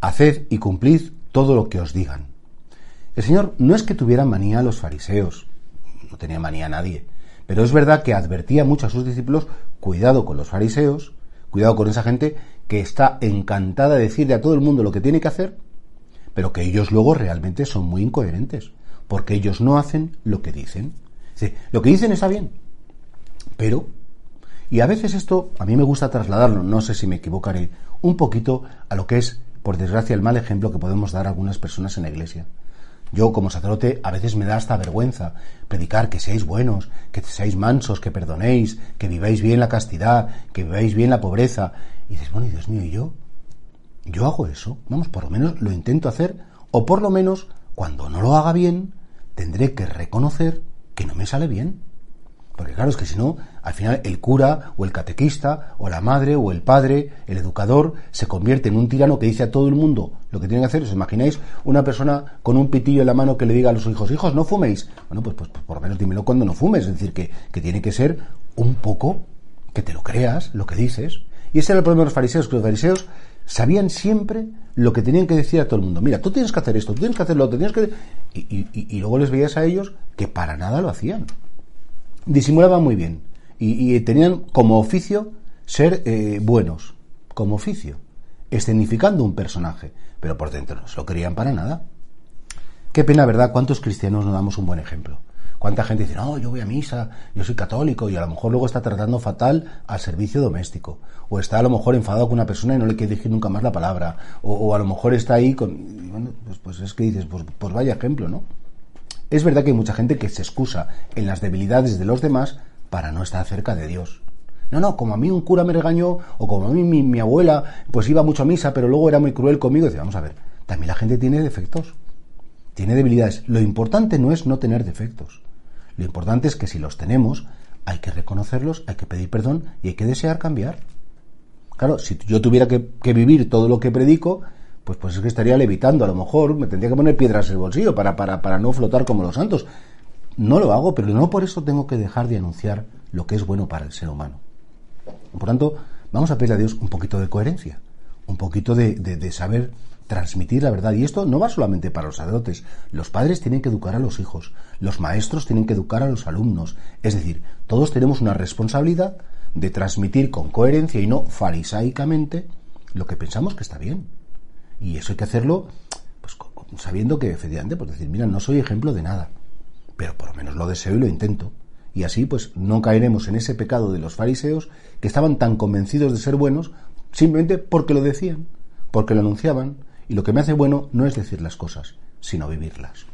haced y cumplid todo lo que os digan. El Señor no es que tuviera manía a los fariseos, no tenía manía a nadie, pero es verdad que advertía mucho a sus discípulos, cuidado con los fariseos, cuidado con esa gente que está encantada de decirle a todo el mundo lo que tiene que hacer, pero que ellos luego realmente son muy incoherentes, porque ellos no hacen lo que dicen. lo que dicen está bien, pero, y a veces esto a mí me gusta trasladarlo, no sé si me equivocaré, un poquito a lo que es, por desgracia, el mal ejemplo que podemos dar a algunas personas en la iglesia. Yo, como sacerdote, a veces me da hasta vergüenza predicar que seáis buenos, que seáis mansos, que perdonéis, que viváis bien la castidad, que viváis bien la pobreza. Y dices, bueno, Dios mío, ¿y yo? Yo hago eso. Vamos, por lo menos lo intento hacer, o por lo menos, cuando no lo haga bien, tendré que reconocer que no me sale bien. Porque claro, es que si no, al final el cura o el catequista o la madre o el padre, el educador, se convierte en un tirano que dice a todo el mundo lo que tiene que hacer. ¿Os imagináis una persona con un pitillo en la mano que le diga a los hijos, hijos, no fuméis? Bueno, pues, pues, pues por lo menos dímelo cuando no fumes. Es decir, que, que tiene que ser un poco que te lo creas, lo que dices. Y ese era el problema de los fariseos, que los fariseos sabían siempre lo que tenían que decir a todo el mundo. Mira, tú tienes que hacer esto, tú tienes que hacer lo otro, tienes que... Y, y luego les veías a ellos que para nada lo hacían disimulaban muy bien y, tenían como oficio ser eh, buenos, como oficio, escenificando un personaje, pero por dentro no se lo querían para nada. Qué pena, ¿verdad? ¿Cuántos cristianos no damos un buen ejemplo? ¿Cuánta gente dice, no, yo voy a misa, yo soy católico y a lo mejor luego está tratando fatal al servicio doméstico? O está a lo mejor enfadado con una persona y no le quiere decir nunca más la palabra. O, a lo mejor está ahí con... Bueno, pues, pues es que dices, pues, pues vaya ejemplo, ¿no? Es verdad que hay mucha gente que se excusa en las debilidades de los demás para no estar cerca de Dios. No, no, como a mí un cura me regañó, o como a mí mi, abuela pues iba mucho a misa, pero luego era muy cruel conmigo, dice, vamos a ver, también la gente tiene defectos, tiene debilidades. Lo importante no es no tener defectos. Lo importante es que si los tenemos, hay que reconocerlos, hay que pedir perdón y hay que desear cambiar. Claro, si yo tuviera que vivir todo lo que predico, pues, pues es que estaría levitando. A lo mejor me tendría que poner piedras en el bolsillo para, para, para no flotar como los santos. No lo hago, pero no por eso tengo que dejar de anunciar lo que es bueno para el ser humano. Por tanto, vamos a pedirle a Dios un poquito de coherencia, un poquito de, de, saber transmitir la verdad. Y esto no va solamente para los sacerdotes. Los padres tienen que educar a los hijos, los maestros tienen que educar a los alumnos. Es decir, todos tenemos una responsabilidad de transmitir con coherencia y no farisaicamente lo que pensamos que está bien. Y eso hay que hacerlo pues, sabiendo que efectivamente, pues decir, mira, no soy ejemplo de nada, pero por lo menos lo deseo y lo intento. Y así pues no caeremos en ese pecado de los fariseos que estaban tan convencidos de ser buenos simplemente porque lo decían, porque lo anunciaban, y lo que me hace bueno no es decir las cosas, sino vivirlas.